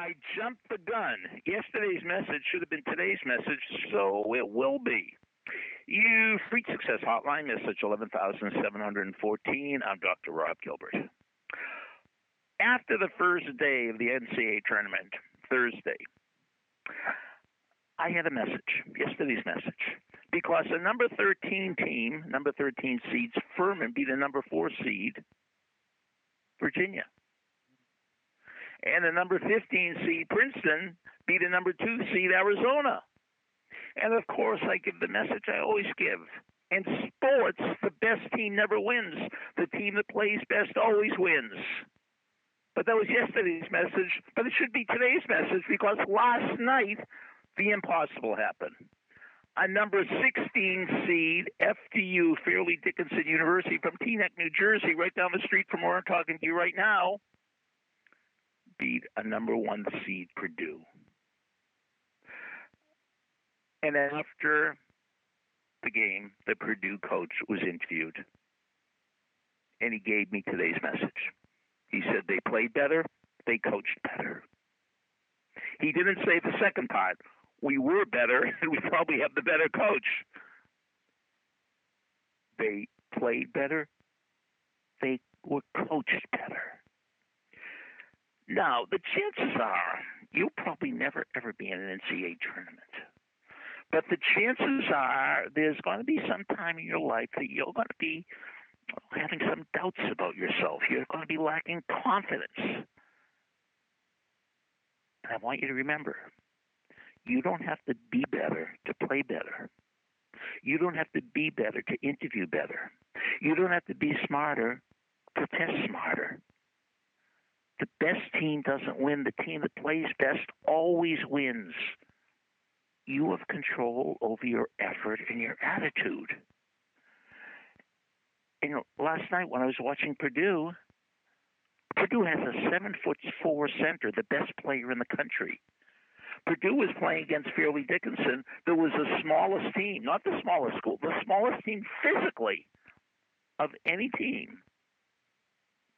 I jumped the gun. Yesterday's message should have been today's message, so it will be. You free success hotline message 11714. I'm Dr. Rob Gilbert. After the first day of the NCAA tournament, Thursday, I had a message, yesterday's message, because the number 13 team, number 13 seeds, Furman, beat the number 4 seed, Virginia. And the number 15 seed, Princeton, beat the number 2 seed, Arizona. And of course, I give the message I always give. In sports, the best team never wins. The team that plays best always wins. But that was yesterday's message, but it should be today's message because last night the impossible happened. A number 16 seed, FDU, Fairleigh Dickinson University from Teaneck, New Jersey, right down the street from where I'm talking to you right now, beat a number one seed, Purdue. And after the game, the Purdue coach was interviewed, and he gave me today's message. He said they played better, they coached better. He didn't say the second part. We were better, and we probably have the better coach. They played better, they were coached better. Now, the chances are you'll probably never ever be in an NCAA tournament. But the chances are there's going to be some time in your life that you're going to be having some doubts about yourself. You're going to be lacking confidence. And I want you to remember you don't have to be better to play better. You don't have to be better to interview better. You don't have to be smarter to test smarter. The best team doesn't win. The team that plays best always wins you have control over your effort and your attitude. You know, last night when I was watching Purdue, Purdue has a seven foot four center, the best player in the country. Purdue was playing against Fairleigh Dickinson, that was the smallest team, not the smallest school, the smallest team physically of any team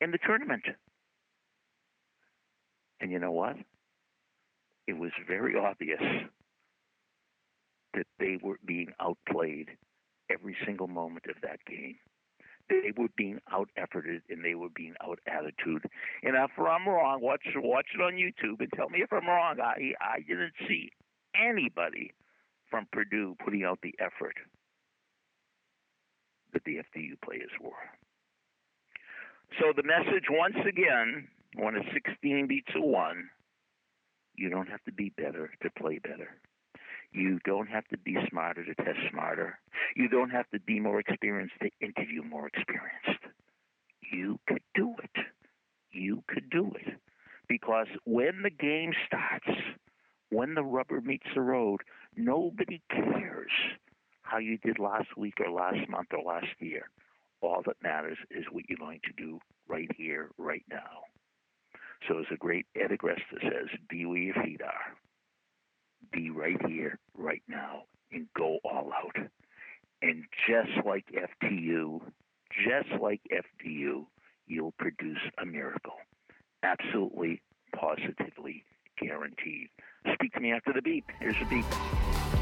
in the tournament. And you know what? It was very obvious that they were being outplayed every single moment of that game. They were being out efforted and they were being out attitude. And if I'm wrong, watch watch it on YouTube and tell me if I'm wrong. I I didn't see anybody from Purdue putting out the effort that the FDU players were. So the message once again, when a 16 beats a one, you don't have to be better to play better. You don't have to be smarter to test smarter. You don't have to be more experienced to interview more experienced. You could do it. You could do it. Because when the game starts, when the rubber meets the road, nobody cares how you did last week or last month or last year. All that matters is what you're going to do right here, right now. So as a great Ed Agresta says, be where your feet are be right here, right now, and go all out. And just like FDU, just like FDU, you'll produce a miracle. Absolutely, positively guaranteed. Speak to me after the beep. Here's the beep.